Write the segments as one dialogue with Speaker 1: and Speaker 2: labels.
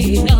Speaker 1: Don't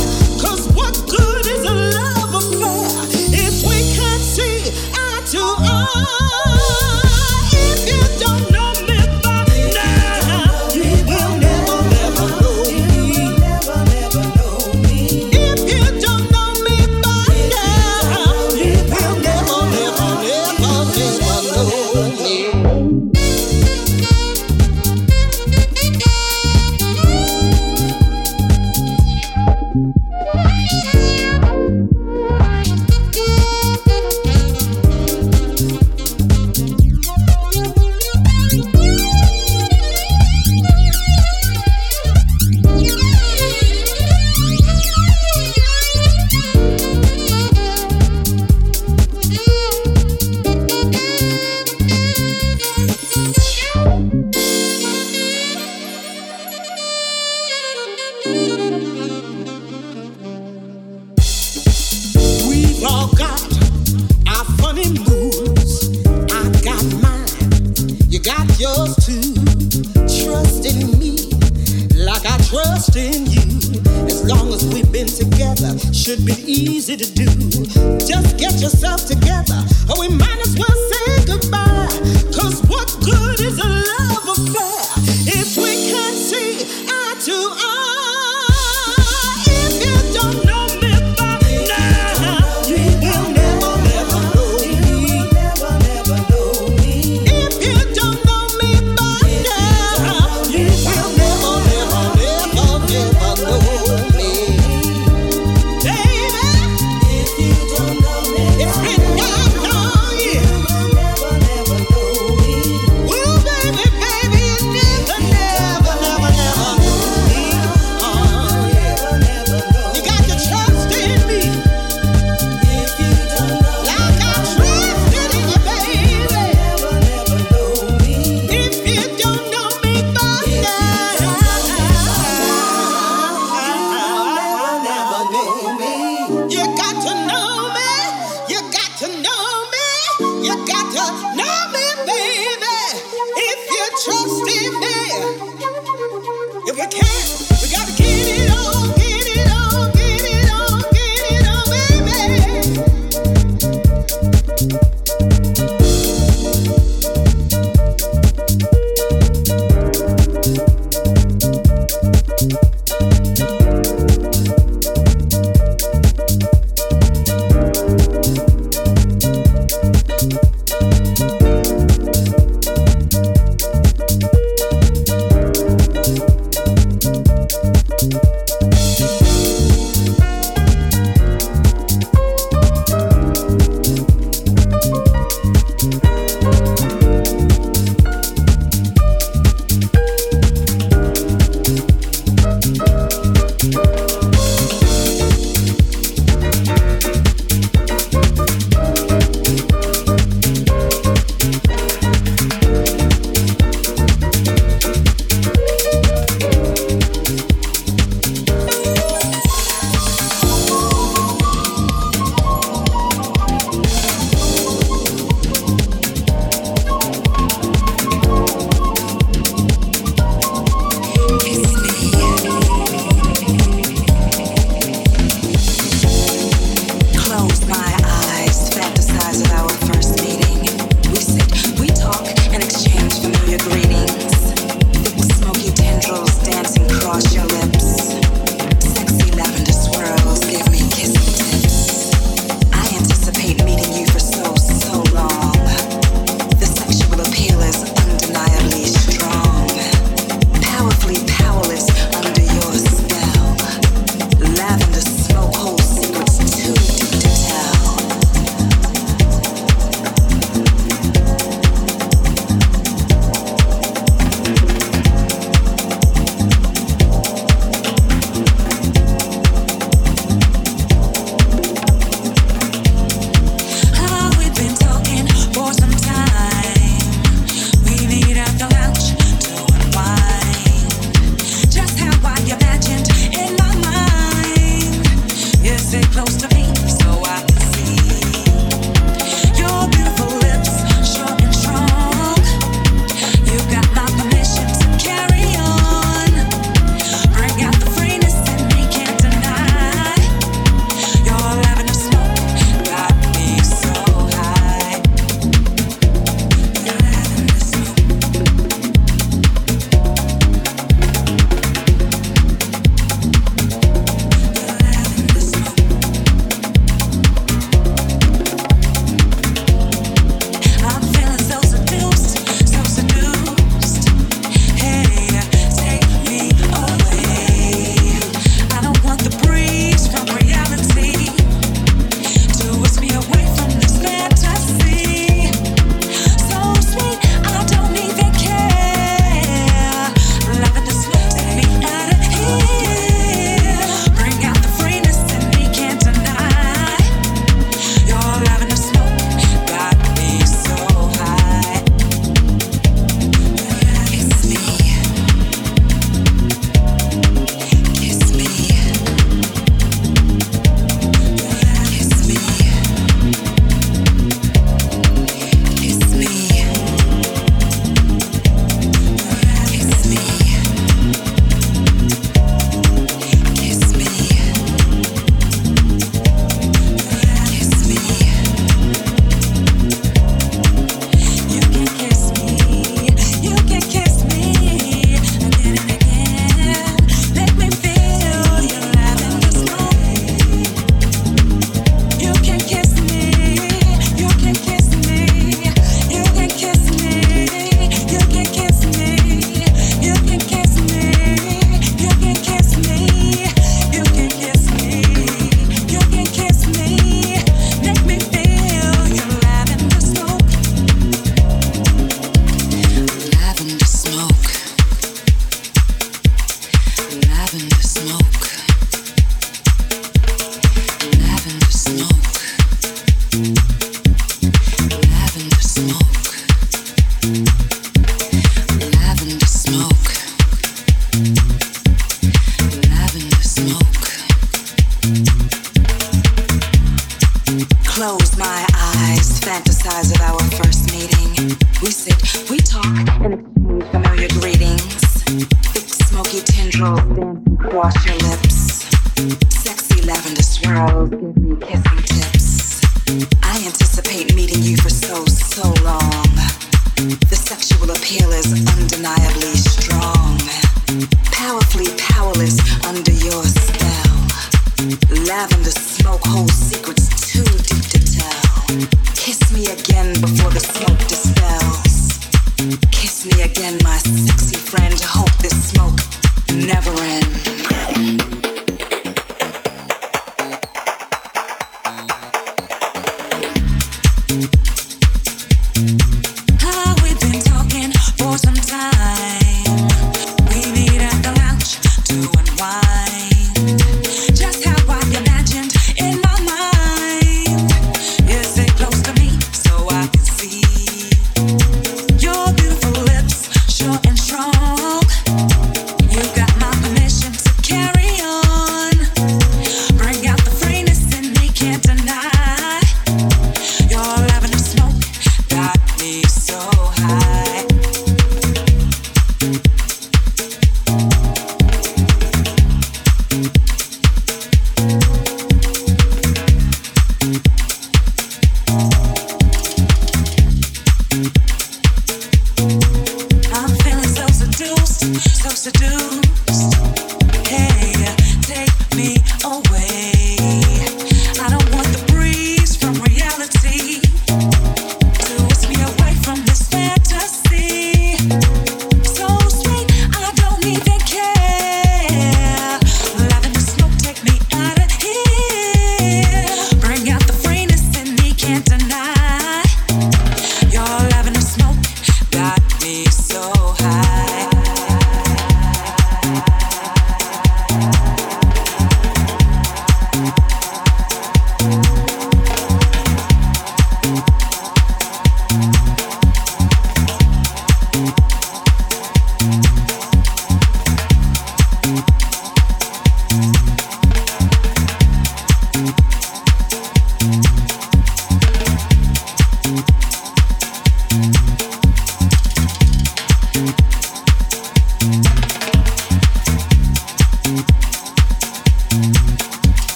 Speaker 2: If you can't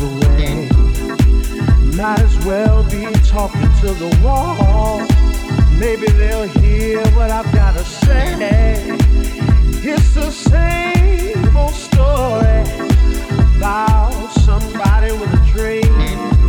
Speaker 3: miles away. Might as well be talking to the wall. Maybe they'll hear what I've got to say. It's the same old story about somebody with a dream